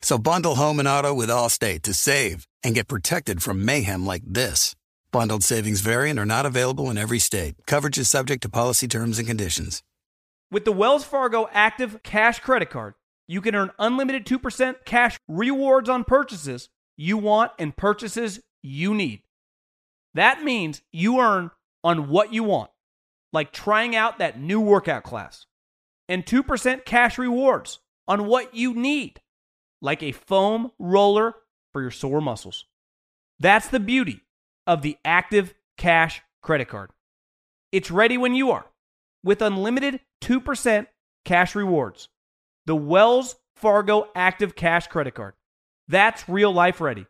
So bundle home and auto with Allstate to save and get protected from mayhem like this. Bundled savings variant are not available in every state. Coverage is subject to policy terms and conditions. With the Wells Fargo Active Cash Credit Card, you can earn unlimited 2% cash rewards on purchases you want and purchases you need. That means you earn on what you want, like trying out that new workout class, and 2% cash rewards on what you need, like a foam roller for your sore muscles. That's the beauty of the Active Cash Credit Card. It's ready when you are with unlimited 2% cash rewards. The Wells Fargo Active Cash Credit Card. That's real life ready.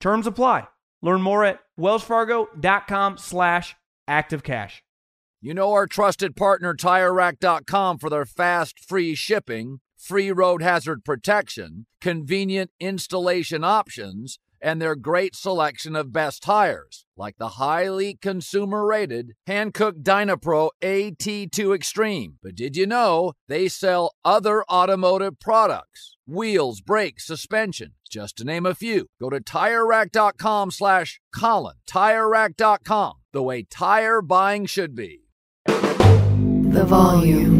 Terms apply. Learn more at wellsfargo.com slash activecash. You know our trusted partner TireRack.com for their fast, free shipping, free road hazard protection, convenient installation options, and their great selection of best tires, like the highly consumer rated Hankook Dynapro AT2 Extreme. But did you know they sell other automotive products? Wheels, brakes, suspension, just to name a few. Go to TireRack.com slash Colin. TireRack.com, the way tire buying should be. The volume.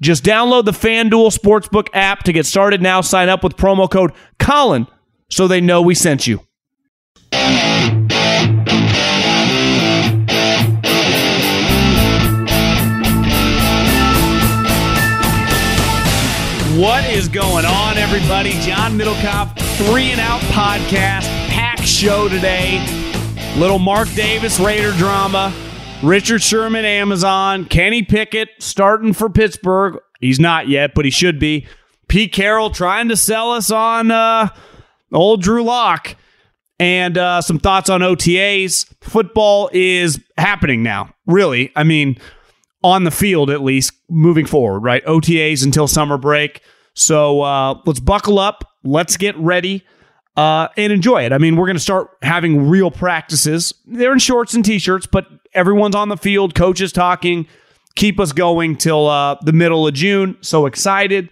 just download the FanDuel Sportsbook app to get started now. Sign up with promo code Colin so they know we sent you. What is going on, everybody? John Middlekauff, Three and Out Podcast, pack show today. Little Mark Davis Raider drama. Richard Sherman, Amazon. Kenny Pickett starting for Pittsburgh. He's not yet, but he should be. Pete Carroll trying to sell us on uh, old Drew Lock. And uh, some thoughts on OTAs. Football is happening now, really. I mean, on the field at least, moving forward, right? OTAs until summer break. So uh, let's buckle up. Let's get ready uh, and enjoy it. I mean, we're going to start having real practices. They're in shorts and t-shirts, but everyone's on the field. Coaches talking. Keep us going till uh, the middle of June. So excited.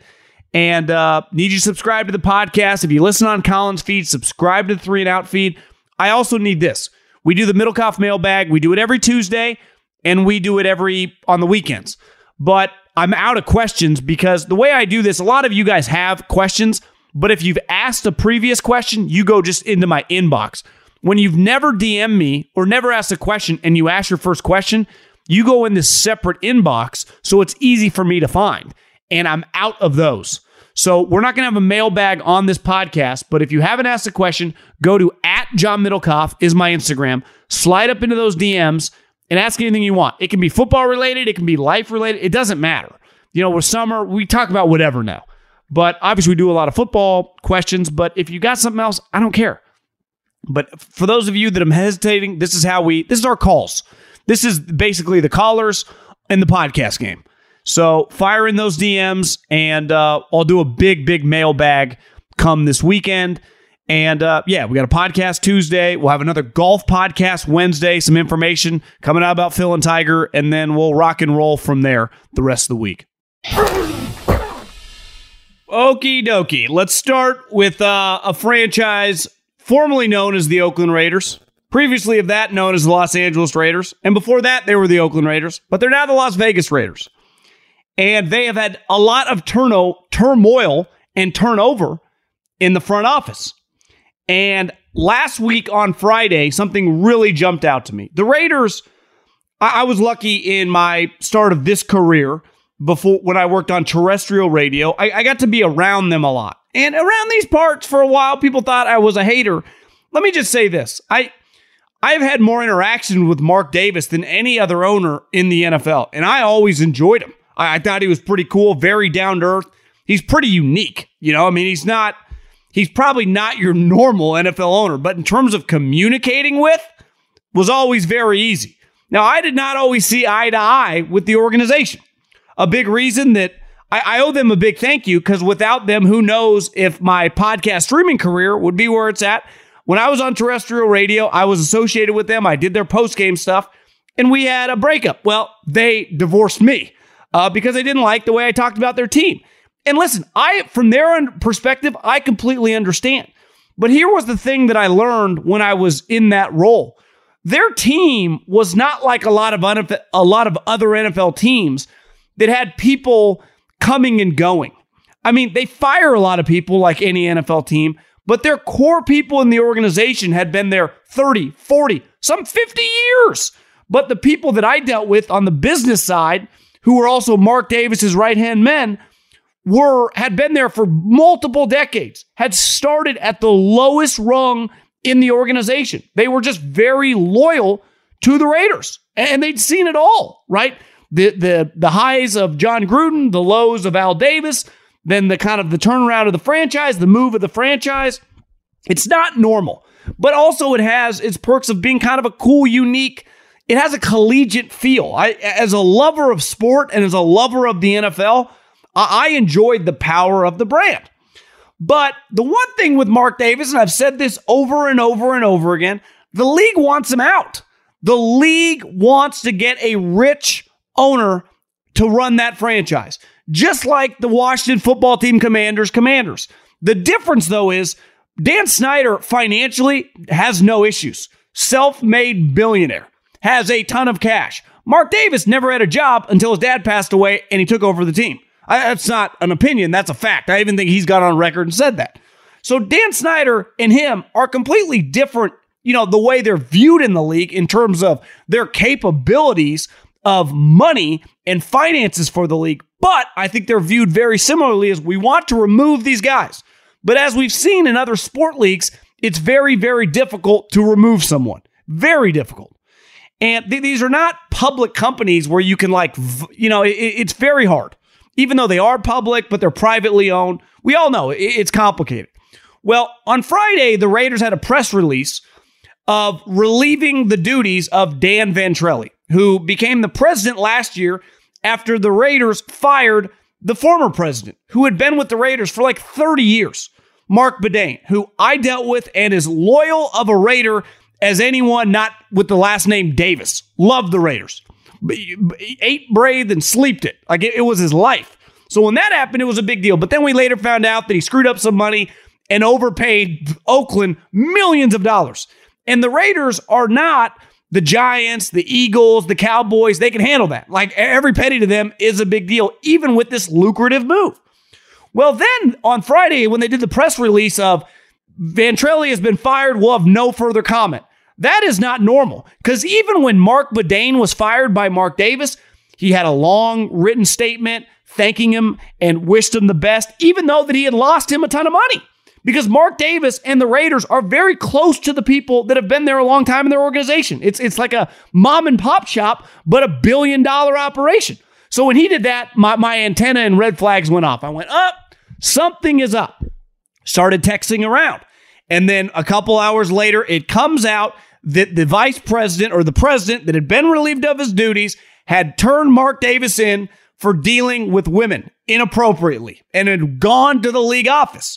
And uh, need you to subscribe to the podcast. If you listen on Collins feed, subscribe to the Three and Out feed. I also need this. We do the Middlekauff mailbag. We do it every Tuesday, and we do it every on the weekends. But I'm out of questions because the way I do this, a lot of you guys have questions, but if you've asked a previous question, you go just into my inbox. When you've never DM me or never asked a question and you ask your first question, you go in this separate inbox so it's easy for me to find. And I'm out of those. So we're not going to have a mailbag on this podcast, but if you haven't asked a question, go to at John Middlekauff is my Instagram. Slide up into those DMs and ask anything you want. It can be football related, it can be life related. It doesn't matter. You know, with summer, we talk about whatever now. But obviously, we do a lot of football questions. But if you got something else, I don't care. But for those of you that I'm hesitating, this is how we, this is our calls. This is basically the callers in the podcast game. So fire in those DMs, and uh, I'll do a big, big mailbag come this weekend. And uh, yeah, we got a podcast Tuesday. We'll have another golf podcast Wednesday. Some information coming out about Phil and Tiger, and then we'll rock and roll from there the rest of the week. Okie dokie. Let's start with uh, a franchise formerly known as the Oakland Raiders. Previously of that, known as the Los Angeles Raiders. And before that, they were the Oakland Raiders, but they're now the Las Vegas Raiders. And they have had a lot of turno- turmoil and turnover in the front office. And last week on Friday, something really jumped out to me. The Raiders, I, I was lucky in my start of this career before when I worked on terrestrial radio. I, I got to be around them a lot. And around these parts for a while, people thought I was a hater. Let me just say this. I I've had more interaction with Mark Davis than any other owner in the NFL, and I always enjoyed him. I, I thought he was pretty cool, very down to earth. He's pretty unique. You know, I mean, he's not, he's probably not your normal NFL owner, but in terms of communicating with, was always very easy. Now, I did not always see eye to eye with the organization. A big reason that I, I owe them a big thank you because without them, who knows if my podcast streaming career would be where it's at when I was on terrestrial radio, I was associated with them. I did their post game stuff, and we had a breakup. Well, they divorced me uh, because they didn't like the way I talked about their team. And listen, I from their perspective, I completely understand. But here was the thing that I learned when I was in that role. Their team was not like a lot of a lot of other NFL teams that had people coming and going. I mean, they fire a lot of people like any NFL team, but their core people in the organization had been there 30, 40, some 50 years. But the people that I dealt with on the business side, who were also Mark Davis's right hand men, were had been there for multiple decades, had started at the lowest rung in the organization. They were just very loyal to the Raiders. And they'd seen it all, right? The the the highs of Jon Gruden, the lows of Al Davis, then the kind of the turnaround of the franchise, the move of the franchise. It's not normal, but also it has its perks of being kind of a cool, unique. It has a collegiate feel. I, as a lover of sport and as a lover of the NFL, I enjoyed the power of the brand. But the one thing with Mark Davis, and I've said this over and over and over again, the league wants him out. The league wants to get a rich owner to run that franchise just like the Washington football team commanders, commanders. The difference, though, is Dan Snyder financially has no issues. Self made billionaire, has a ton of cash. Mark Davis never had a job until his dad passed away and he took over the team. I, that's not an opinion, that's a fact. I even think he's got on record and said that. So Dan Snyder and him are completely different, you know, the way they're viewed in the league in terms of their capabilities of money and finances for the league. But I think they're viewed very similarly as we want to remove these guys. But as we've seen in other sport leagues, it's very, very difficult to remove someone. Very difficult. And th- these are not public companies where you can, like, v- you know, it- it's very hard. Even though they are public, but they're privately owned. We all know it- it's complicated. Well, on Friday, the Raiders had a press release of relieving the duties of Dan Ventrelle who became the president last year after the Raiders fired the former president, who had been with the Raiders for like 30 years, Marc Badain, who I dealt with and is loyal of a Raider as anyone not with the last name Davis. Loved the Raiders. Ate, breathed, and sleeped it. Like it, it was his life. So when that happened, it was a big deal. But then we later found out that he screwed up some money and overpaid Oakland millions of dollars. And the Raiders are not the Giants, the Eagles, the Cowboys, they can handle that. Like every penny to them is a big deal, even with this lucrative move. Well, then on Friday, when they did the press release of Ventrelle has been fired, we'll have no further comment. That is not normal because even when Marc Badain was fired by Mark Davis, he had a long written statement thanking him and wished him the best, even though that he had lost him a ton of money because Mark Davis and the Raiders are very close to the people that have been there a long time in their organization. It's it's like a mom and pop shop, but a billion dollar operation. So when he did that, my, my antenna and red flags went off. I went, up, something is up. Started texting around. And then a couple hours later, it comes out that the vice president or the president that had been relieved of his duties had turned Mark Davis in for dealing with women inappropriately and had gone to the league office.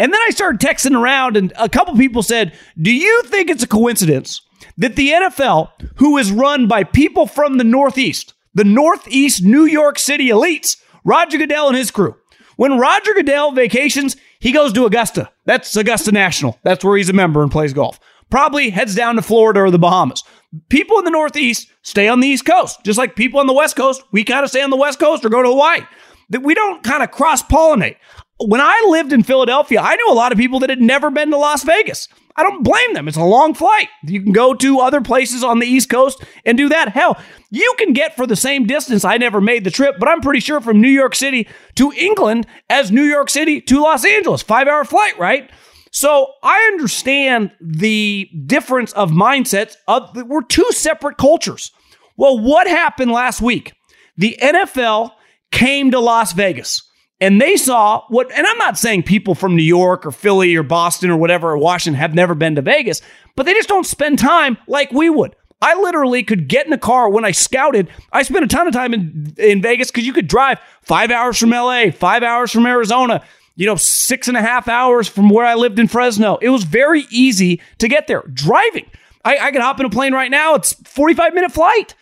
And then I started texting around, and a couple people said, Do you think it's a coincidence that the NFL, who is run by people from the Northeast, the Northeast New York City elites, Roger Goodell and his crew, when Roger Goodell vacations, he goes to Augusta. That's Augusta National. That's where he's a member and plays golf. Probably heads down to Florida or the Bahamas. People in the Northeast stay on the East Coast, just like people on the West Coast. We kind of stay on the West Coast or go to Hawaii. That we don't kind of cross pollinate. When I lived in Philadelphia, I knew a lot of people that had never been to Las Vegas. I don't blame them. It's a long flight. You can go to other places on the East Coast and do that. Hell, you can get for the same distance. I never made the trip, but I'm pretty sure from New York City to England as New York City to Los Angeles. Five hour flight, right? So I understand the difference of mindsets. Of, we're two separate cultures. Well, what happened last week? The NFL came to Las Vegas and they saw what, and I'm not saying people from New York or Philly or Boston or whatever or Washington have never been to Vegas, but they just don't spend time like we would. I literally could get in a car when I scouted. I spent a ton of time in, in Vegas because you could drive five hours from LA, five hours from Arizona, you know, six and a half hours from where I lived in Fresno. It was very easy to get there driving. I, I could hop in a plane right now. It's 45 minute flight.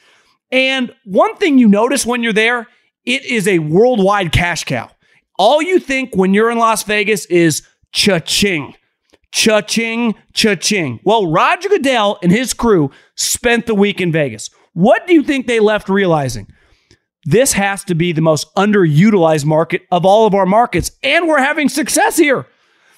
And one thing you notice when you're there, it is a worldwide cash cow. All you think when you're in Las Vegas is cha-ching. Cha-ching, cha-ching. Well, Roger Goodell and his crew spent the week in Vegas. What do you think they left realizing? This has to be the most underutilized market of all of our markets, and we're having success here.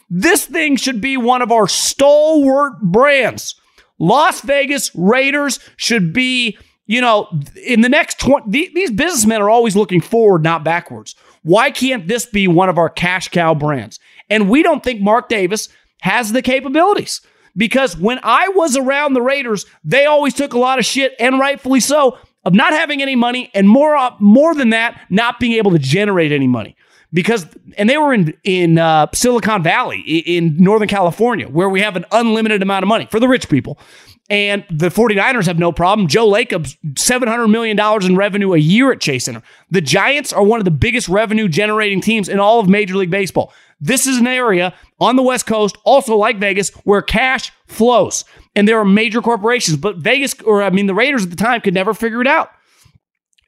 This thing should be one of our stalwart brands. Las Vegas Raiders should be, you know, in the next 20, these businessmen are always looking forward, not backwards. Why can't this be one of our cash cow brands? And we don't think Mark Davis has the capabilities because when I was around the Raiders, they always took a lot of shit, and rightfully so, of not having any money, and more more than that, not being able to generate any money. Because and they were in in uh, Silicon Valley in Northern California, where we have an unlimited amount of money for the rich people. And the 49ers have no problem. Joe Lacob's $700 million in revenue a year at Chase Center. The Giants are one of the biggest revenue generating teams in all of Major League Baseball. This is an area on the West Coast, also like Vegas, where cash flows. And there are major corporations, but Vegas, or I mean, the Raiders at the time could never figure it out.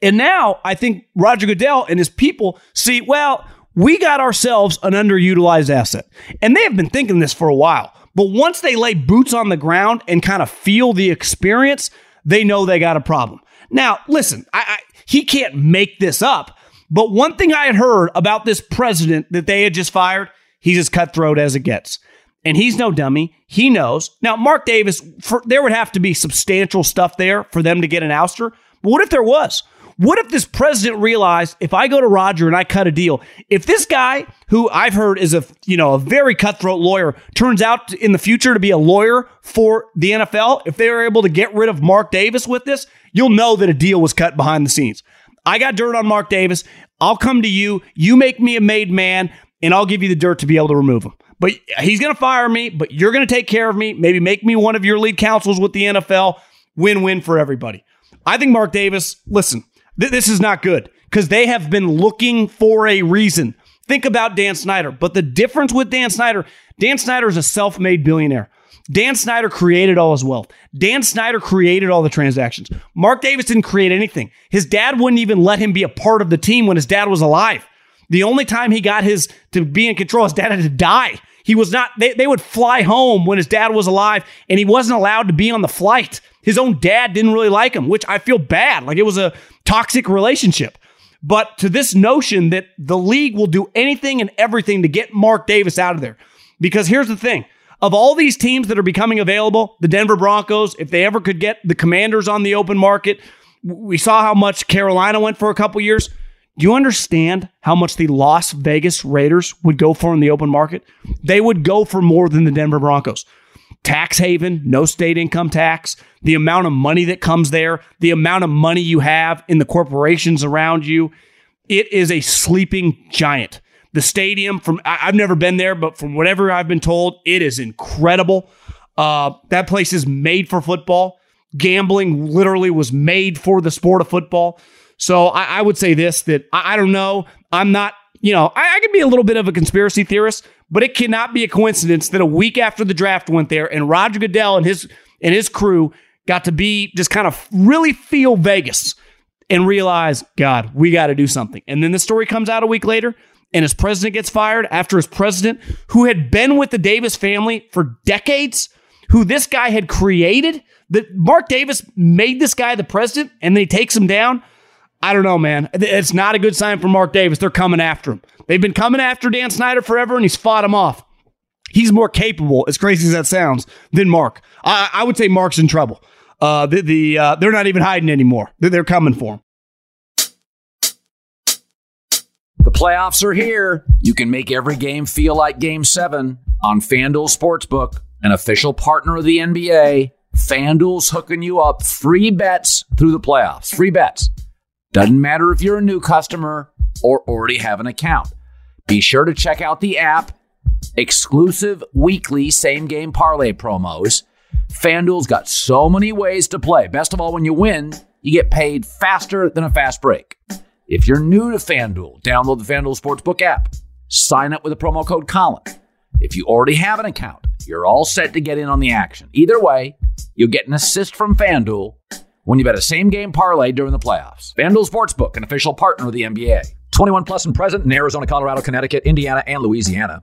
And now I think Roger Goodell and his people see, well, we got ourselves an underutilized asset. And they have been thinking this for a while. But once they lay boots on the ground and kind of feel the experience, they know they got a problem. Now, listen, I, I, he can't make this up. But one thing I had heard about this president that they had just fired, he's as cutthroat as it gets. And he's no dummy. He knows. Now, Mark Davis, for, there would have to be substantial stuff there for them to get an ouster. But what if there was? What if this president realized if I go to Roger and I cut a deal, if this guy who I've heard is a you know a very cutthroat lawyer turns out in the future to be a lawyer for the NFL, if they are able to get rid of Mark Davis with this, you'll know that a deal was cut behind the scenes. I got dirt on Mark Davis. I'll come to you. You make me a made man, and I'll give you the dirt to be able to remove him. But he's going to fire me, but you're going to take care of me. Maybe make me one of your lead counsels with the NFL. Win win for everybody. I think Mark Davis, listen, th- this is not good because they have been looking for a reason. Think about Dan Snyder. But the difference with Dan Snyder, Dan Snyder is a self made billionaire. Dan Snyder created all his wealth. Dan Snyder created all the transactions. Mark Davis didn't create anything. His dad wouldn't even let him be a part of the team when his dad was alive. The only time he got his to be in control, his dad had to die. He was not, they, they would fly home when his dad was alive and he wasn't allowed to be on the flight. His own dad didn't really like him, which I feel bad. Like it was a toxic relationship. But to this notion that the league will do anything and everything to get Mark Davis out of there. Because here's the thing of all these teams that are becoming available, the Denver Broncos, if they ever could get the commanders on the open market, we saw how much Carolina went for a couple years. Do you understand how much the Las Vegas Raiders would go for in the open market? They would go for more than the Denver Broncos. Tax haven, no state income tax, the amount of money that comes there, the amount of money you have in the corporations around you. It is a sleeping giant. The stadium, from I, have never been there, but from whatever I've been told, it is incredible. Uh, that place is made for football. gambling literally was made for the sport of football. So I, I would say this that I, I, don't know. I'm not, you know, I, I can be a little bit of a conspiracy theorist, but it cannot be a coincidence that a week after the draft went there and Roger Goodell and his and his crew got to be just kind of really feel Vegas and realize, God, we got to do something. And then the story comes out a week later and his president gets fired after his president, who had been with the Davis family for decades, who this guy had created, that Mark Davis made this guy the president and then he takes him down. I don't know, man. It's not a good sign for Mark Davis. They're coming after him. They've been coming after Dan Snyder forever and he's fought him off. He's more capable, as crazy as that sounds, than Mark. I, I would say Mark's in trouble. Uh, the, the uh, they're not even hiding anymore. They're, they're coming for him. The playoffs are here. You can make every game feel like game seven on FanDuel Sportsbook, an official partner of the NBA. FanDuel's hooking you up free bets through the playoffs. Free bets. Doesn't matter if you're a new customer or already have an account. Be sure to check out the app. Exclusive weekly same game parlay promos. FanDuel's got so many ways to play. Best of all, when you win, you get paid faster than a fast break. If you're new to FanDuel, download the FanDuel Sportsbook app. Sign up with the promo code Colin. If you already have an account, you're all set to get in on the action. Either way, you'll get an assist from FanDuel when you bet a same game parlay during the playoffs. FanDuel Sportsbook, an official partner of the NBA. 21 plus and present in Arizona, Colorado, Connecticut, Indiana, and Louisiana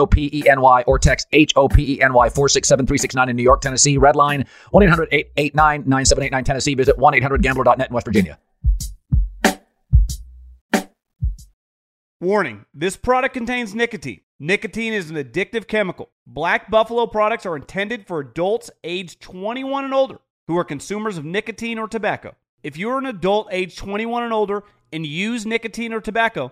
1-877-HOP P-E-N-Y or text H-O-P-E-N-Y 467-369 in New York, Tennessee. Red line 1-800-889-9789 Tennessee. Visit 1-800-GAMBLER.net in West Virginia. Warning, this product contains nicotine. Nicotine is an addictive chemical. Black Buffalo products are intended for adults aged 21 and older who are consumers of nicotine or tobacco. If you're an adult aged 21 and older and use nicotine or tobacco,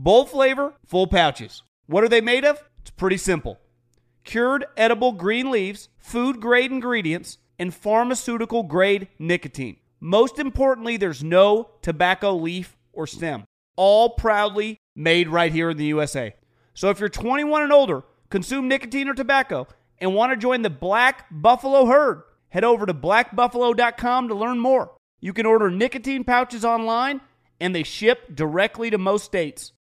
Bold flavor, full pouches. What are they made of? It's pretty simple. Cured edible green leaves, food grade ingredients, and pharmaceutical grade nicotine. Most importantly, there's no tobacco leaf or stem. All proudly made right here in the USA. So if you're 21 and older, consume nicotine or tobacco, and want to join the Black Buffalo herd, head over to blackbuffalo.com to learn more. You can order nicotine pouches online, and they ship directly to most states.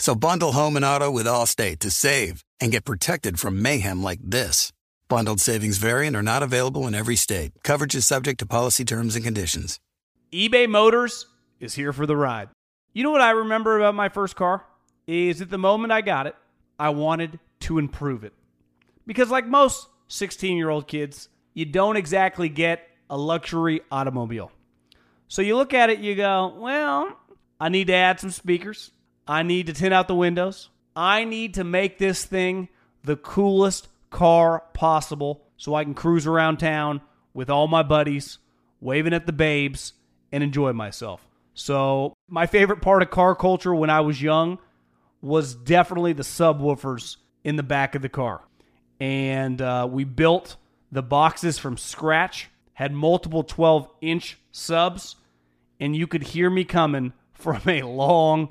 So bundle home and auto with Allstate to save and get protected from mayhem like this. Bundled savings vary and are not available in every state. Coverage is subject to policy terms and conditions. eBay Motors is here for the ride. You know what I remember about my first car? Is at the moment I got it, I wanted to improve it. Because, like most 16 year old kids, you don't exactly get a luxury automobile. So you look at it, you go, well, I need to add some speakers. I need to tint out the windows. I need to make this thing the coolest car possible so I can cruise around town with all my buddies, waving at the babes, and enjoy myself. So, my favorite part of car culture when I was young was definitely the subwoofers in the back of the car. And uh, we built the boxes from scratch, had multiple 12 inch subs, and you could hear me coming from a long,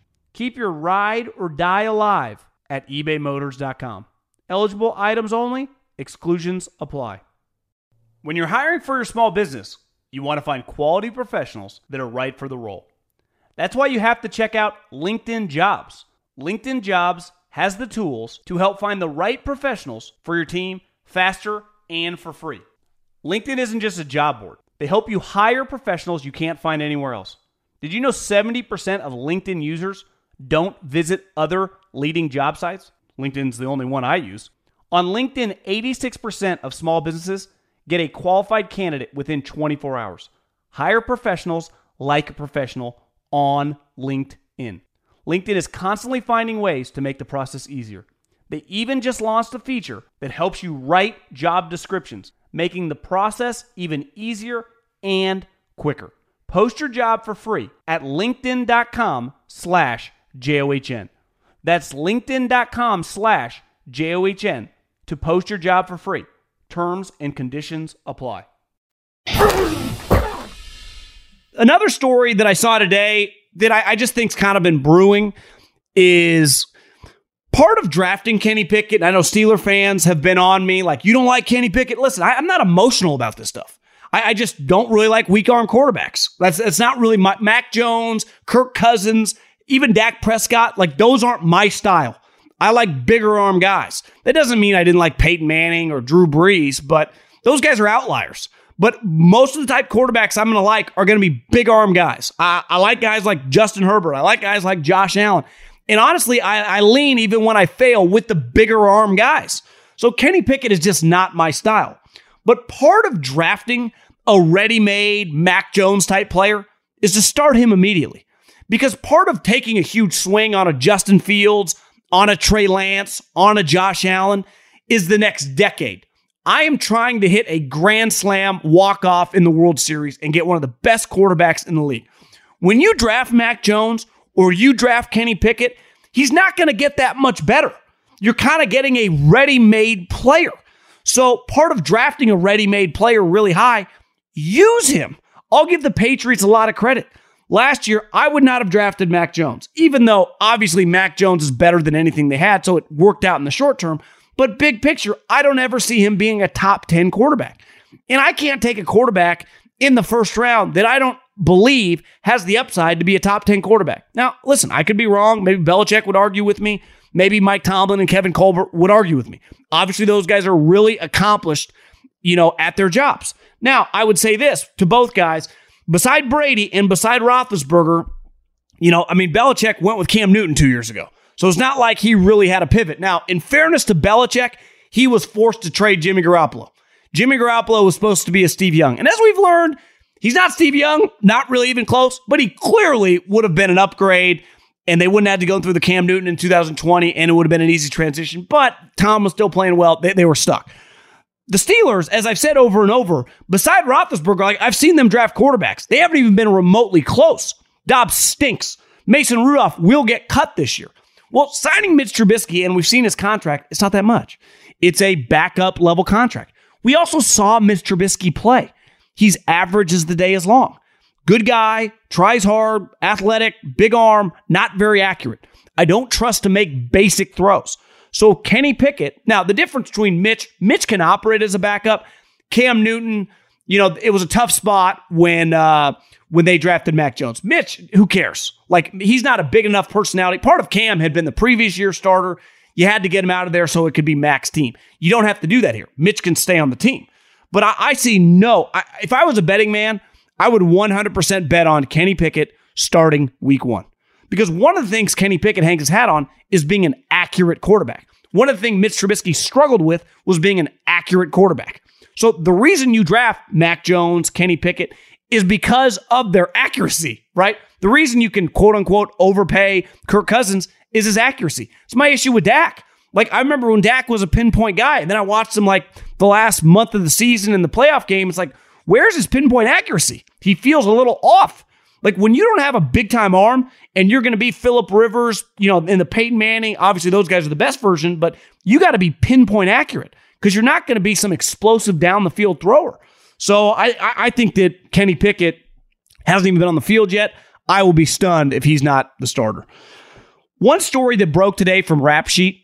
Keep your ride or die alive at ebaymotors.com. Eligible items only, exclusions apply. When you're hiring for your small business, you want to find quality professionals that are right for the role. That's why you have to check out LinkedIn Jobs. LinkedIn Jobs has the tools to help find the right professionals for your team faster and for free. LinkedIn isn't just a job board, they help you hire professionals you can't find anywhere else. Did you know 70% of LinkedIn users don't visit other leading job sites? LinkedIn's the only one I use. On LinkedIn, 86% of small businesses get a qualified candidate within 24 hours. Hire professionals like a professional on LinkedIn. LinkedIn is constantly finding ways to make the process easier. They even just launched a feature that helps you write job descriptions, making the process even easier and quicker. Post your job for free at linkedin.com slash J-O-H-N. That's linkedin.com slash J-O-H-N to post your job for free. Terms and conditions apply. Another story that I saw today that I, I just think's kind of been brewing is part of drafting Kenny Pickett. I know Steeler fans have been on me like, you don't like Kenny Pickett. Listen, I, am not emotional about this stuff. I, I, just don't really like weak arm quarterbacks. That's that's not really my Mac Jones, Kirk Cousins, even Dak Prescott. Like those aren't my style. I like bigger arm guys. That doesn't mean I didn't like Peyton Manning or Drew Brees, but those guys are outliers. But most of the type quarterbacks I'm going to like are going to be big arm guys. I, I, like guys like Justin Herbert. I like guys like Josh Allen. And honestly, I, I lean even when I fail with the bigger arm guys. So Kenny Pickett is just not my style. But part of drafting a ready made Mac Jones type player is to start him immediately. Because part of taking a huge swing on a Justin Fields, on a Trey Lance, on a Josh Allen is the next decade. I am trying to hit a grand slam walk off in the World Series and get one of the best quarterbacks in the league. When you draft Mac Jones or you draft Kenny Pickett, he's not going to get that much better. You're kind of getting a ready made player. So, part of drafting a ready made player really high, use him. I'll give the Patriots a lot of credit. Last year, I would not have drafted Mac Jones, even though obviously Mac Jones is better than anything they had, so it worked out in the short term. But big picture, I don't ever see him being a top 10 quarterback. And I can't take a quarterback in the first round that I don't believe has the upside to be a top 10 quarterback. Now, listen, I could be wrong. Maybe Belichick would argue with me. Maybe Mike Tomlin and Kevin Colbert would argue with me. Obviously, those guys are really accomplished, you know, at their jobs. Now, I would say this to both guys beside Brady and beside Roethlisberger, you know, I mean, Belichick went with Cam Newton two years ago. So it's not like he really had a pivot. Now, in fairness to Belichick, he was forced to trade Jimmy Garoppolo. Jimmy Garoppolo was supposed to be a Steve Young. And as we've learned, he's not Steve Young, not really even close, but he clearly would have been an upgrade and they wouldn't have to go through the Cam Newton in 2020 and it would have been an easy transition. But Tom was still playing well. They, they were stuck. The Steelers, as I've said over and over, beside Roethlisberger, like I've seen them draft quarterbacks. They haven't even been remotely close. Dobbs stinks. Mason Rudolph will get cut this year. Well, signing Mitch Trubisky, and we've seen his contract, it's not that much. It's a backup level contract. We also saw Mitch Trubisky play. He's average as the day is long. Good guy, tries hard, athletic, big arm, not very accurate. I don't trust to make basic throws. So Kenny Pickett, now the difference between Mitch, Mitch can operate as a backup. Cam Newton, you know, it was a tough spot when uh, when they drafted Mac Jones. Mitch, who cares? Like he's not a big enough personality. Part of Cam had been the previous year starter. You had to get him out of there so it could be Mac's team. You don't have to do that here. Mitch can stay on the team. But I, I see no. I, if I was a betting man, I would 100% bet on Kenny Pickett starting week one. Because one of the things Kenny Pickett hangs his hat on is being an accurate quarterback. One of the things Mitch Trubisky struggled with was being an accurate quarterback. So the reason you draft Mac Jones, Kenny Pickett, is because of their accuracy, right? The reason you can quote unquote overpay Kirk Cousins is his accuracy. It's my issue with Dak. Like I remember when Dak was a pinpoint guy, and then I watched him like the last month of the season in the playoff game. It's like, where's his pinpoint accuracy? He feels a little off. Like when you don't have a big time arm and you're going to be Philip Rivers, you know, in the Peyton Manning, obviously those guys are the best version, but you got to be pinpoint accurate because you're not going to be some explosive down the field thrower. So I, I think that Kenny Pickett hasn't even been on the field yet. I will be stunned if he's not the starter. One story that broke today from Rap Sheet,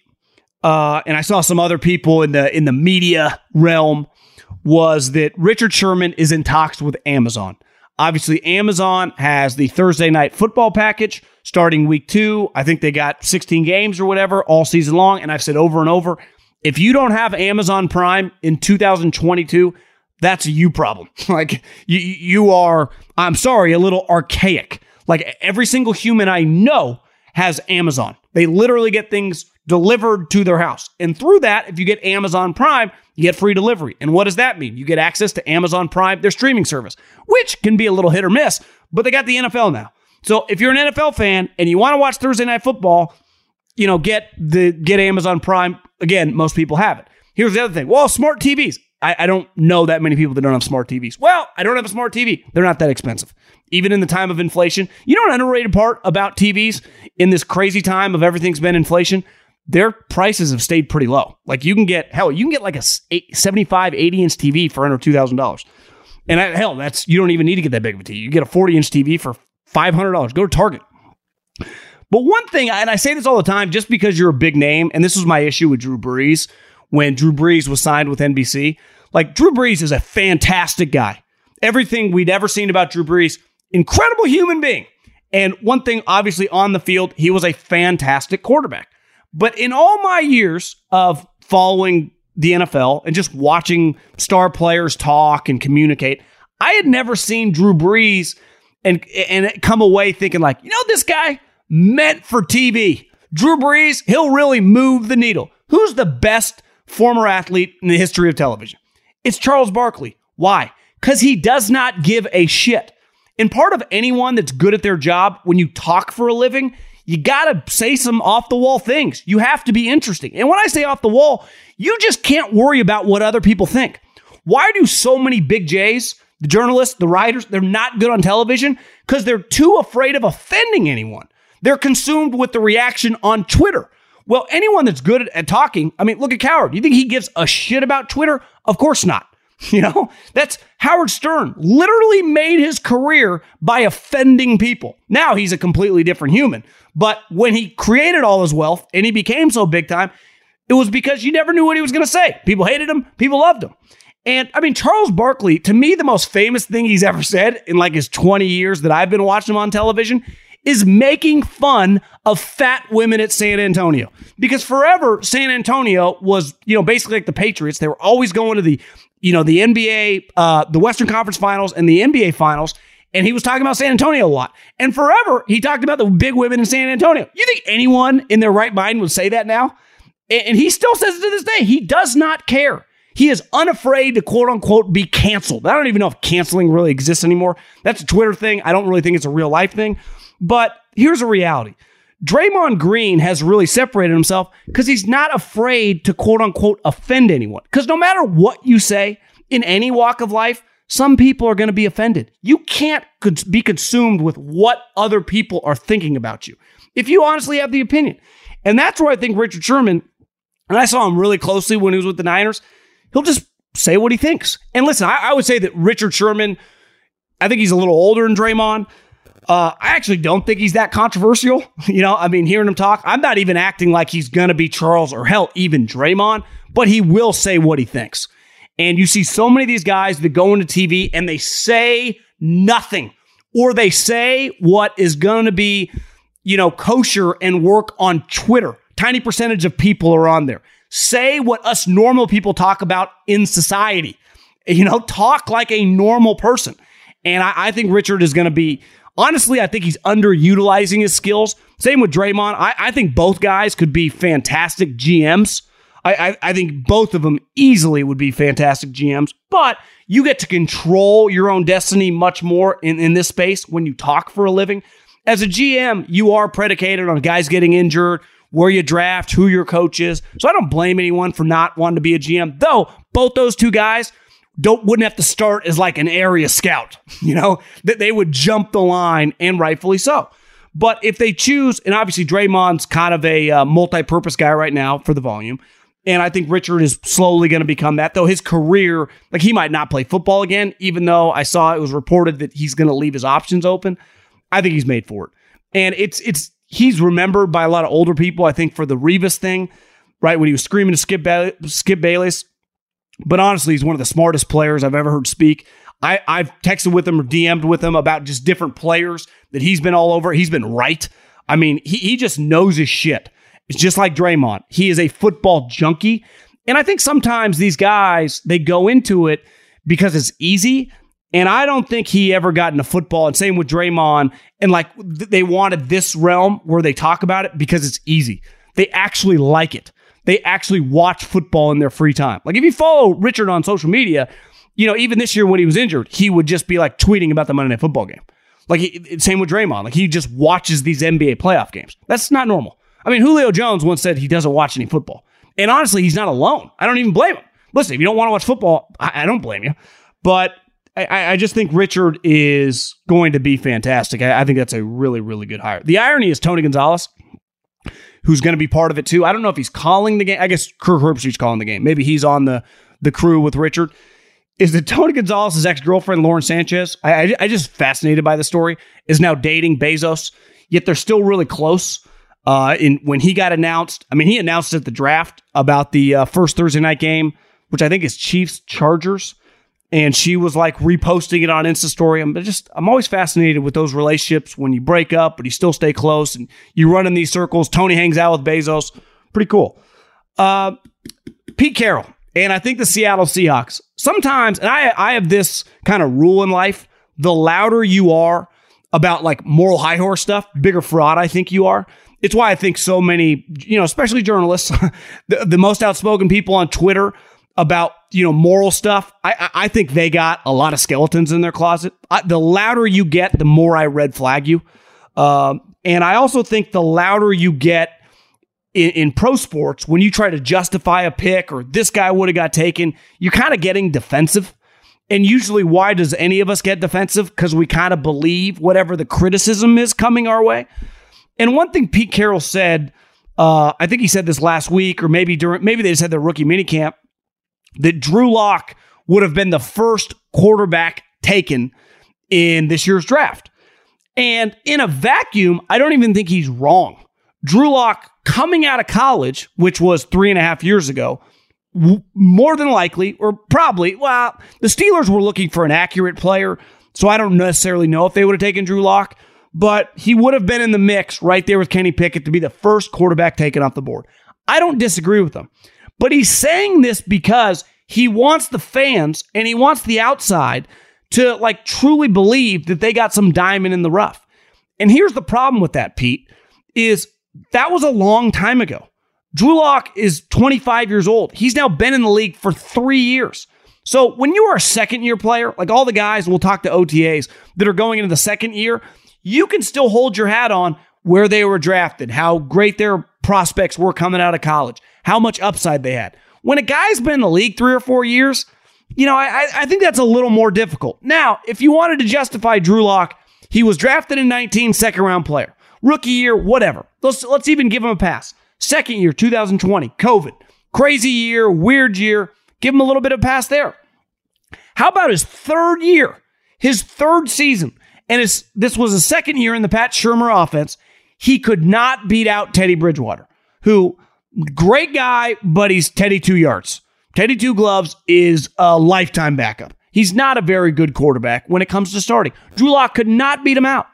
uh, and I saw some other people in the in the media realm, was that Richard Sherman is in talks with Amazon. Obviously, Amazon has the Thursday night football package starting week two. I think they got 16 games or whatever all season long. And I've said over and over if you don't have Amazon Prime in 2022, that's a you problem. like you, you are, I'm sorry, a little archaic. Like every single human I know has Amazon. They literally get things delivered to their house. And through that, if you get Amazon Prime, you get free delivery. And what does that mean? You get access to Amazon Prime, their streaming service, which can be a little hit or miss, but they got the NFL now. So if you're an NFL fan and you want to watch Thursday night football, you know, get the get Amazon Prime. Again, most people have it. Here's the other thing. Well, smart TVs. I, I don't know that many people that don't have smart TVs. Well, I don't have a smart TV. They're not that expensive. Even in the time of inflation. You know an underrated part about TVs in this crazy time of everything's been inflation? Their prices have stayed pretty low. Like you can get, hell, you can get like a 75, 80 inch TV for under $2,000. And I, hell, that's, you don't even need to get that big of a TV. You get a 40 inch TV for $500. Go to Target. But one thing, and I say this all the time, just because you're a big name, and this was my issue with Drew Brees when Drew Brees was signed with NBC. Like Drew Brees is a fantastic guy. Everything we'd ever seen about Drew Brees, incredible human being. And one thing, obviously, on the field, he was a fantastic quarterback. But in all my years of following the NFL and just watching star players talk and communicate, I had never seen Drew Brees and and come away thinking like, you know, this guy meant for TV. Drew Brees, he'll really move the needle. Who's the best former athlete in the history of television? It's Charles Barkley. Why? Because he does not give a shit. And part of anyone that's good at their job, when you talk for a living, you got to say some off the wall things. You have to be interesting. And when I say off the wall, you just can't worry about what other people think. Why do so many big J's, the journalists, the writers, they're not good on television? Because they're too afraid of offending anyone. They're consumed with the reaction on Twitter. Well, anyone that's good at talking, I mean, look at Cowherd. You think he gives a shit about Twitter? Of course not. You know, that's Howard Stern literally made his career by offending people. Now he's a completely different human. But when he created all his wealth and he became so big time, it was because you never knew what he was going to say. People hated him, people loved him. And I mean, Charles Barkley, to me, the most famous thing he's ever said in like his 20 years that I've been watching him on television is making fun of fat women at San Antonio. Because forever, San Antonio was, you know, basically like the Patriots. They were always going to the, you know, the NBA, uh, the Western Conference Finals and the NBA Finals. And he was talking about San Antonio a lot. And forever, he talked about the big women in San Antonio. You think anyone in their right mind would say that now? And he still says it to this day. He does not care. He is unafraid to quote unquote be canceled. I don't even know if canceling really exists anymore. That's a Twitter thing. I don't really think it's a real life thing. But here's a reality Draymond Green has really separated himself because he's not afraid to quote unquote offend anyone. Because no matter what you say in any walk of life, some people are going to be offended. You can't be consumed with what other people are thinking about you if you honestly have the opinion. And that's where I think Richard Sherman, and I saw him really closely when he was with the Niners, he'll just say what he thinks. And listen, I, I would say that Richard Sherman, I think he's a little older than Draymond. Uh, I actually don't think he's that controversial. You know, I mean, hearing him talk, I'm not even acting like he's going to be Charles or hell, even Draymond, but he will say what he thinks. And you see so many of these guys that go into TV and they say nothing or they say what is going to be, you know, kosher and work on Twitter. Tiny percentage of people are on there. Say what us normal people talk about in society. You know, talk like a normal person. And I, I think Richard is going to be Honestly, I think he's underutilizing his skills. Same with Draymond. I, I think both guys could be fantastic GMs. I, I, I think both of them easily would be fantastic GMs, but you get to control your own destiny much more in, in this space when you talk for a living. As a GM, you are predicated on guys getting injured, where you draft, who your coach is. So I don't blame anyone for not wanting to be a GM. Though both those two guys don't wouldn't have to start as like an area scout, you know, that they would jump the line and rightfully so. But if they choose, and obviously Draymond's kind of a uh, multi-purpose guy right now for the volume, and I think Richard is slowly going to become that. Though his career, like he might not play football again, even though I saw it was reported that he's going to leave his options open. I think he's made for it, and it's it's he's remembered by a lot of older people. I think for the Revis thing, right when he was screaming to Skip ba- Skip Bayless, but honestly, he's one of the smartest players I've ever heard speak. I, I've texted with him or DM'd with him about just different players that he's been all over. He's been right. I mean, he, he just knows his shit. It's just like Draymond. He is a football junkie. And I think sometimes these guys, they go into it because it's easy. And I don't think he ever got into football. And same with Draymond. And like they wanted this realm where they talk about it because it's easy. They actually like it. They actually watch football in their free time. Like if you follow Richard on social media, you know, even this year when he was injured, he would just be like tweeting about the Monday Night Football game. Like he, same with Draymond. Like he just watches these NBA playoff games. That's not normal. I mean, Julio Jones once said he doesn't watch any football. And honestly, he's not alone. I don't even blame him. Listen, if you don't want to watch football, I, I don't blame you. But I, I, just think Richard is going to be fantastic. I, I, think that's a really, really good hire. The irony is Tony Gonzalez, who's going to be part of it too. I don't know if he's calling the game. I guess Kirk Herbstreit's calling the game. Maybe he's on the the crew with Richard. Is that Tony Gonzalez's ex girlfriend Lauren Sanchez? I, I, I just fascinated by the story. Is now dating Bezos, yet they're still really close. Uh, in when he got announced, I mean, he announced at the draft about the uh, first Thursday night game, which I think is Chiefs Chargers, and she was like reposting it on Insta story. I'm just, I'm always fascinated with those relationships when you break up, but you still stay close and you run in these circles. Tony hangs out with Bezos, pretty cool. Uh, Pete Carroll, and I think the Seattle Seahawks. Sometimes, and I, I have this kind of rule in life: the louder you are about like moral high horse stuff, bigger fraud I think you are it's why I think so many, you know, especially journalists, the, the, most outspoken people on Twitter about, you know, moral stuff, I, I think they got a lot of skeletons in their closet. I, the louder you get, the more I red flag you. Um, and I also think the louder you get in, in pro sports, when you try to justify a pick or this guy would have got taken, you're kind of getting defensive. And usually, why does any of us get defensive? Because we kind of believe whatever the criticism is coming our way. And one thing Pete Carroll said, uh, I think he said this last week, or maybe during maybe they just had their rookie minicamp, that Drew Lock would have been the first quarterback taken in this year's draft. And in a vacuum, I don't even think he's wrong. Drew Lock coming out of college, which was three and a half years ago, more than likely, or probably, well, the Steelers were looking for an accurate player. So I don't necessarily know if they would have taken Drew Lock but he would have been in the mix right there with Kenny Pickett to be the first quarterback taken off the board. I don't disagree with him, but he's saying this because he wants the fans and he wants the outside to like truly believe that they got some diamond in the rough. And here's the problem with that, Pete, is that was a long time ago. Drew Lock is 25 years old. He's now been in the league for three years. So when you are a second year player, like all the guys, we'll talk to OTAs that are going into the second year, you can still hold your hat on where they were drafted, how great their prospects were coming out of college, how much upside they had. When a guy's been in the league three or four years, you know, I, I think that's a little more difficult. Now, if you wanted to justify Drew Lock, he was drafted in 19, second round player. Rookie year, whatever. Let's, let's even give him a pass. Second year, 2020, COVID. Crazy year, weird year. Give him a little bit of pass there. How about his third year? His third season. And this was a second year in the Pat Shurmur offense. He could not beat out Teddy Bridgewater, who great guy, but he's Teddy two yards. Teddy two gloves is a lifetime backup. He's not a very good quarterback when it comes to starting. Drew Lock could not beat him out.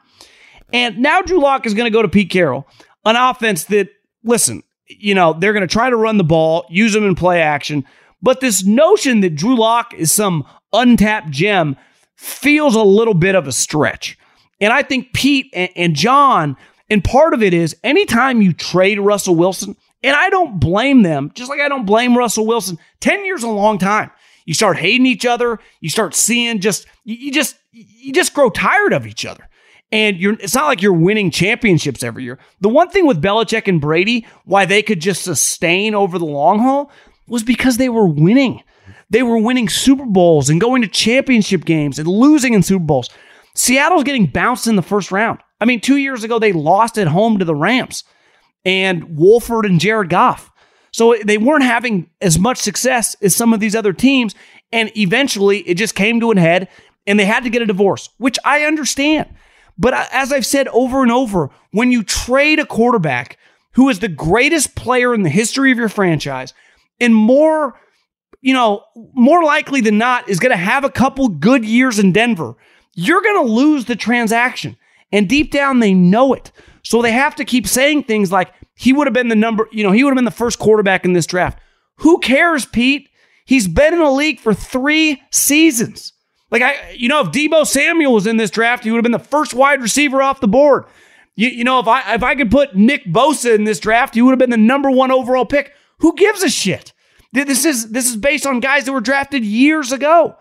And now Drew Lock is going to go to Pete Carroll, an offense that, listen, you know, they're going to try to run the ball, use him in play action. But this notion that Drew Lock is some untapped gem feels a little bit of a stretch. And I think Pete and, and John, and part of it is anytime you trade Russell Wilson, And I don't blame them, just like I don't blame Russell Wilson. 10 years a long time. You start hating each other, you start seeing just you just you just grow tired of each other. And you're it's not like you're winning championships every year. The one thing with Belichick and Brady, why they could just sustain over the long haul, was because they were winning. They were winning Super Bowls and going to championship games and losing in Super Bowls. Seattle's getting bounced in the first round. I mean, two years ago, they lost at home to the Rams and Wolford and Jared Goff. So they weren't having as much success as some of these other teams. And eventually it just came to an head and they had to get a divorce, which I understand. But as I've said over and over, when you trade a quarterback who is the greatest player in the history of your franchise and more, you know, more likely than not is going to have a couple good years in Denver, you're going to lose the transaction. And deep down, they know it. So they have to keep saying things like, he would have been the number, you know, he would have been the first quarterback in this draft. Who cares, Pete? He's been in the league for three seasons. Like I, you know, if Deebo Samuel was in this draft, he would have been the first wide receiver off the board. You, you know, if I if I could put Nick Bosa in this draft, he would have been the number one overall pick. Who gives a shit? This is this is based on guys that were drafted years ago.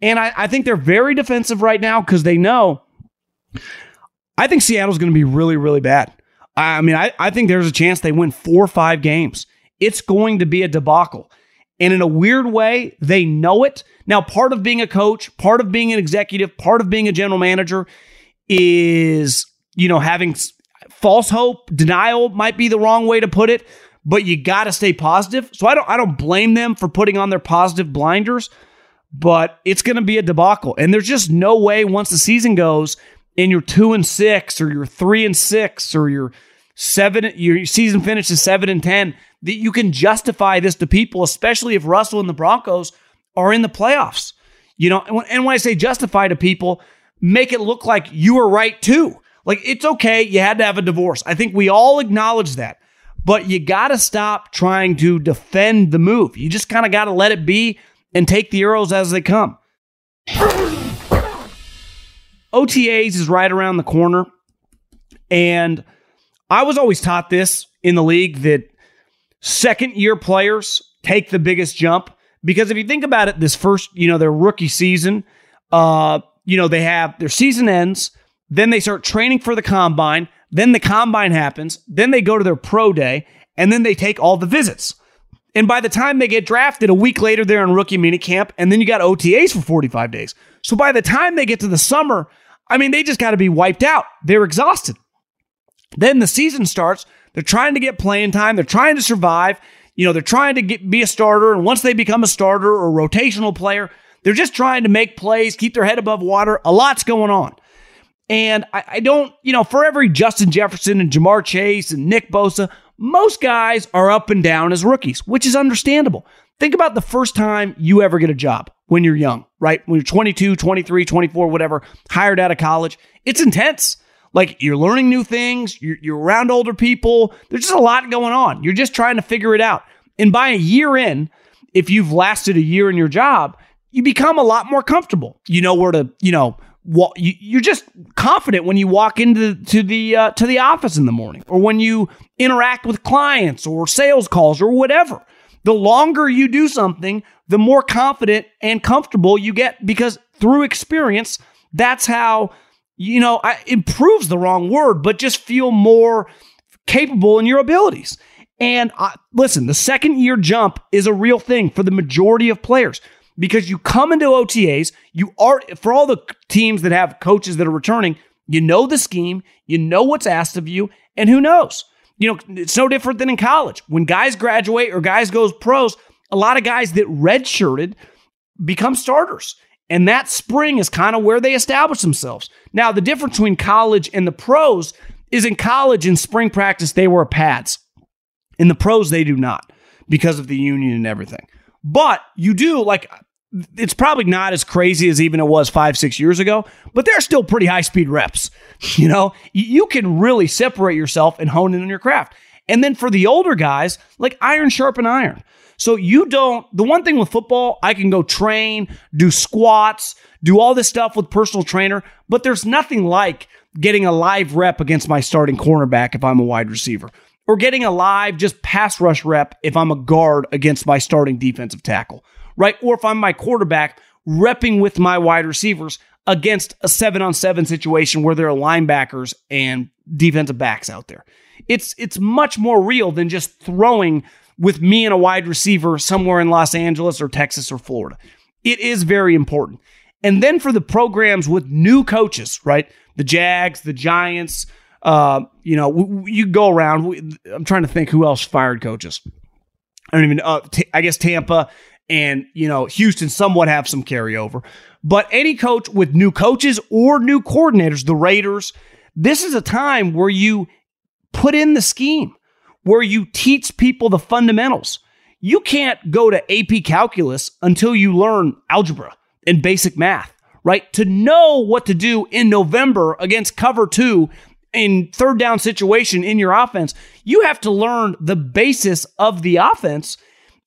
And I, I think they're very defensive right now because they know. I think Seattle's going to be really, really bad. I mean, I, I think there's a chance they win four or five games. It's going to be a debacle. And in a weird way, they know it. Now, part of being a coach, part of being an executive, part of being a general manager is, you know, having false hope, denial might be the wrong way to put it, but you got to stay positive. So I don't I don't blame them for putting on their positive blinders, but it's going to be a debacle. And there's just no way once the season goes and you're 2 and 6 or you're 3 and 6 or you're seven, your season finishes seven and 10, that you can justify this to people, especially if Russell and the Broncos are in the playoffs. You know, and when I say justify to people, make it look like you were right too. Like it's okay, you had to have a divorce. I think we all acknowledge that. But you got to stop trying to defend the move. You just kind of got to let it be and take the arrows as they come. OTAs is right around the corner. And I was always taught this in the league that second year players take the biggest jump because if you think about it, this first, you know, their rookie season, uh, you know, they have their season ends, then they start training for the combine, then the combine happens, then they go to their pro day, and then they take all the visits. And by the time they get drafted, a week later, they're in rookie minicamp, and then you got OTAs for 45 days. So by the time they get to the summer, I mean, they just got to be wiped out. They're exhausted. Then the season starts. They're trying to get playing time. They're trying to survive. You know, they're trying to get, be a starter. And once they become a starter or rotational player, they're just trying to make plays, keep their head above water. A lot's going on. And I, I don't, you know, for every Justin Jefferson and Ja'Marr Chase and Nick Bosa, most guys are up and down as rookies, which is understandable. Think about the first time you ever get a job when you're young, right? When you're 22, 23, 24, whatever, hired out of college. It's intense. Like you're learning new things, you're, you're around older people. There's just a lot going on. You're just trying to figure it out. And by a year in, if you've lasted a year in your job, you become a lot more comfortable. You know where to, you know, you're just confident when you walk into to the uh, to the office in the morning, or when you interact with clients or sales calls or whatever. The longer you do something, the more confident and comfortable you get because through experience, that's how you know, I, improves the wrong word, but just feel more capable in your abilities. And uh, listen, the second year jump is a real thing for the majority of players because you come into OTAs, you are, for all the teams that have coaches that are returning, you know the scheme, you know what's asked of you, and who knows? You know, it's no different than in college. When guys graduate or guys goes pros, a lot of guys that redshirted become starters. And that spring is kind of where they establish themselves. Now, the difference between college and the pros is in college in spring practice, they wear pads. In the pros, they do not because of the union and everything. But you do, like, it's probably not as crazy as even it was five, six years ago, but they're still pretty high speed reps. You know, you can really separate yourself and hone in on your craft. And then for the older guys, like iron sharpen iron. So you don't, the one thing with football, I can go train, do squats, do all this stuff with personal trainer, but there's nothing like getting a live rep against my starting cornerback if I'm a wide receiver or getting a live just pass rush rep if I'm a guard against my starting defensive tackle, right? Or if I'm my quarterback, repping with my wide receivers against a seven on seven situation where there are linebackers and defensive backs out there. It's it's much more real than just throwing with me and a wide receiver somewhere in Los Angeles or Texas or Florida. It is very important. And then for the programs with new coaches, right? The Jags, the Giants, uh, you know, you go around. I'm trying to think who else fired coaches. I don't even. Uh, t- I guess Tampa and you know Houston somewhat have some carryover, but any coach with new coaches or new coordinators, the Raiders, this is a time where you put in the scheme, where you teach people the fundamentals. You can't go to AP calculus until you learn algebra and basic math, right? To know what to do in November against cover two in third down situation in your offense, you have to learn the basis of the offense,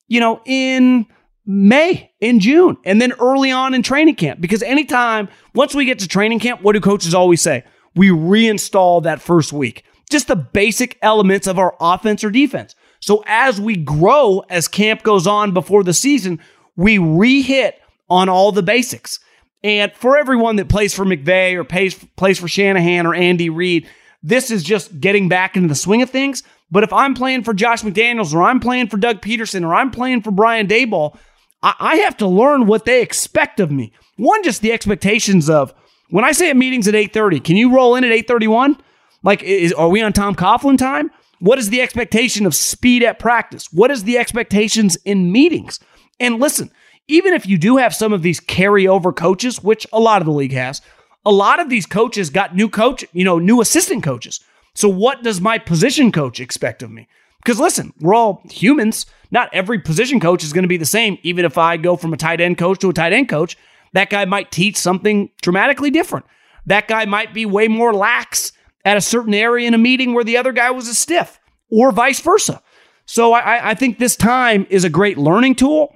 you know, in May, in June, and then early on in training camp. Because anytime, once we get to training camp, what do coaches always say? We reinstall that first week. Just the basic elements of our offense or defense. So as we grow, as camp goes on before the season, we re-hit on all the basics. And for everyone that plays for McVay or plays, plays for Shanahan or Andy Reid, this is just getting back into the swing of things. But if I'm playing for Josh McDaniels or I'm playing for Doug Pederson or I'm playing for Brian Daboll, I, I have to learn what they expect of me. One, just the expectations of when I say a meeting's at 8:30, can you roll in at 8:31? Like, is, are we on Tom Coughlin time? What is the expectation of speed at practice? What is the expectations in meetings? And listen, even if you do have some of these carryover coaches, which a lot of the league has, a lot of these coaches got new coach, you know, new assistant coaches. So what does my position coach expect of me? Because listen, we're all humans. Not every position coach is going to be the same. Even if I go from a tight end coach to a tight end coach, that guy might teach something dramatically different. That guy might be way more lax at a certain area in a meeting where the other guy was a stiff, or vice versa. So I, I think this time is a great learning tool.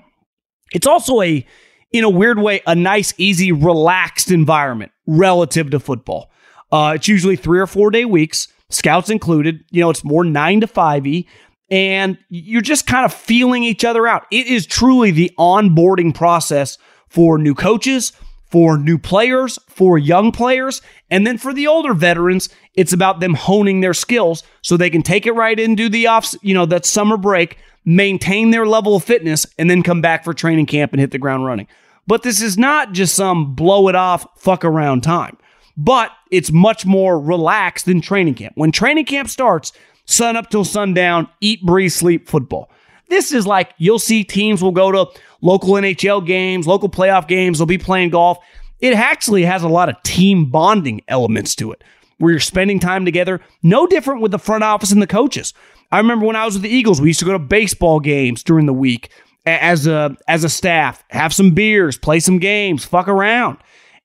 It's also a in a weird way, a nice, easy, relaxed environment relative to football. Uh, it's usually three or four day weeks, scouts included. You know, it's more nine to five e, and you're just kind of feeling each other out. It is truly the onboarding process for new coaches, for new players, for young players, and then for the older veterans, it's about them honing their skills so they can take it right into the off, you know, that summer break, maintain their level of fitness, and then come back for training camp and hit the ground running. But this is not just some blow it off, fuck around time. But it's much more relaxed than training camp. When training camp starts, sun up till sundown, eat, breathe, sleep football. This is like you'll see teams will go to local NHL games, local playoff games, they'll be playing golf. It actually has a lot of team bonding elements to it where you're spending time together. No different with the front office and the coaches. I remember when I was with the Eagles, we used to go to baseball games during the week as a as a staff, have some beers, play some games, fuck around.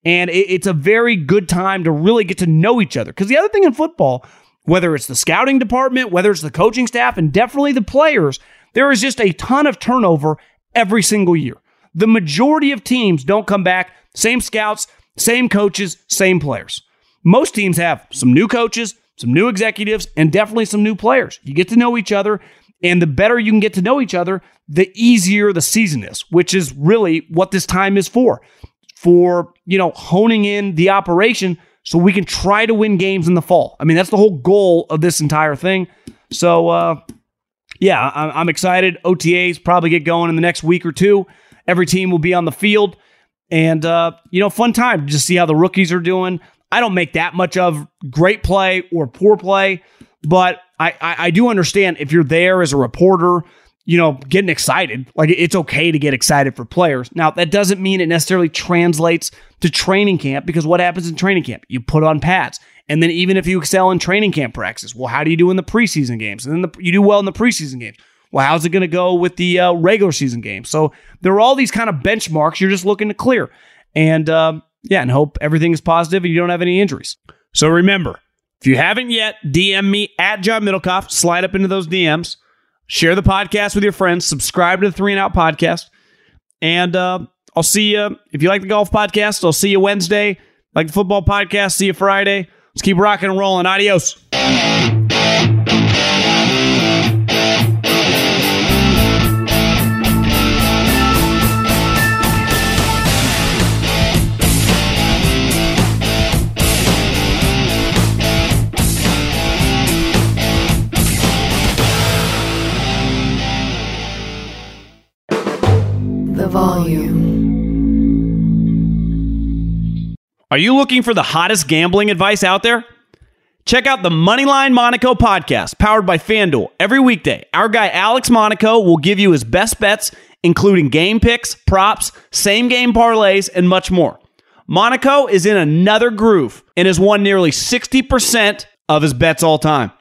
And it, it's a very good time to really get to know each other. Because the other thing in football, whether it's the scouting department, whether it's the coaching staff, and definitely the players, there is just a ton of turnover every single year. The majority of teams don't come back, same scouts, same coaches, same players. Most teams have some new coaches, some new executives, and definitely some new players. You get to know each other, and the better you can get to know each other, the easier the season is, which is really what this time is for. For, you know, honing in the operation so we can try to win games in the fall. I mean, that's the whole goal of this entire thing. So, uh, yeah, I'm excited. OTAs probably get going in the next week or two. Every team will be on the field. And, uh, you know, fun time to just see how the rookies are doing. I don't make that much of great play or poor play, but I, I, I do understand if you're there as a reporter, you know, getting excited. Like it's okay to get excited for players. Now, that doesn't mean it necessarily translates to training camp because what happens in training camp? You put on pads. And then even if you excel in training camp practice, well, how do you do in the preseason games? And then the, you do well in the preseason games. Well, how's it going to go with the uh, regular season games? So there are all these kind of benchmarks you're just looking to clear. And um, yeah, and hope everything is positive and you don't have any injuries. So remember, if you haven't yet, DM me at John Middlekauff. Slide up into those DMs. Share the podcast with your friends. Subscribe to the Three and Out podcast. And uh, I'll see you. If you like the golf podcast, I'll see you Wednesday. Like the football podcast, see you Friday. Let's keep rocking and rolling. Adios. Are you looking for the hottest gambling advice out there? Check out the Moneyline Monaco podcast, powered by FanDuel. Every weekday, our guy Alex Monaco will give you his best bets, including game picks, props, same game parlays, and much more. Monaco is in another groove and has won nearly 60% of his bets all time.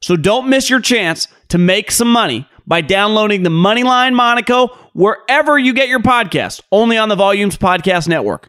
So don't miss your chance to make some money by downloading the Moneyline Monaco wherever you get your podcast, only on the Volumes Podcast Network.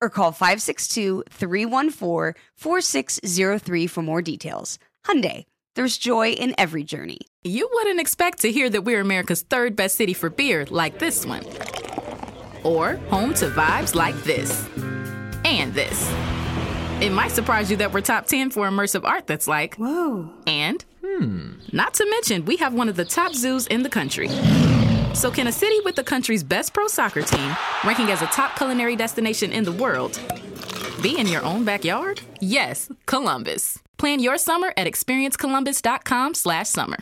or call 562-314-4603 for more details. Hyundai, there's joy in every journey. You wouldn't expect to hear that we're America's third best city for beer like this one. Or home to vibes like this. And this. It might surprise you that we're top 10 for immersive art that's like, whoa. And, hmm. Not to mention, we have one of the top zoos in the country. So, can a city with the country's best pro soccer team, ranking as a top culinary destination in the world, be in your own backyard? Yes, Columbus. Plan your summer at experiencecolumbus.com/summer.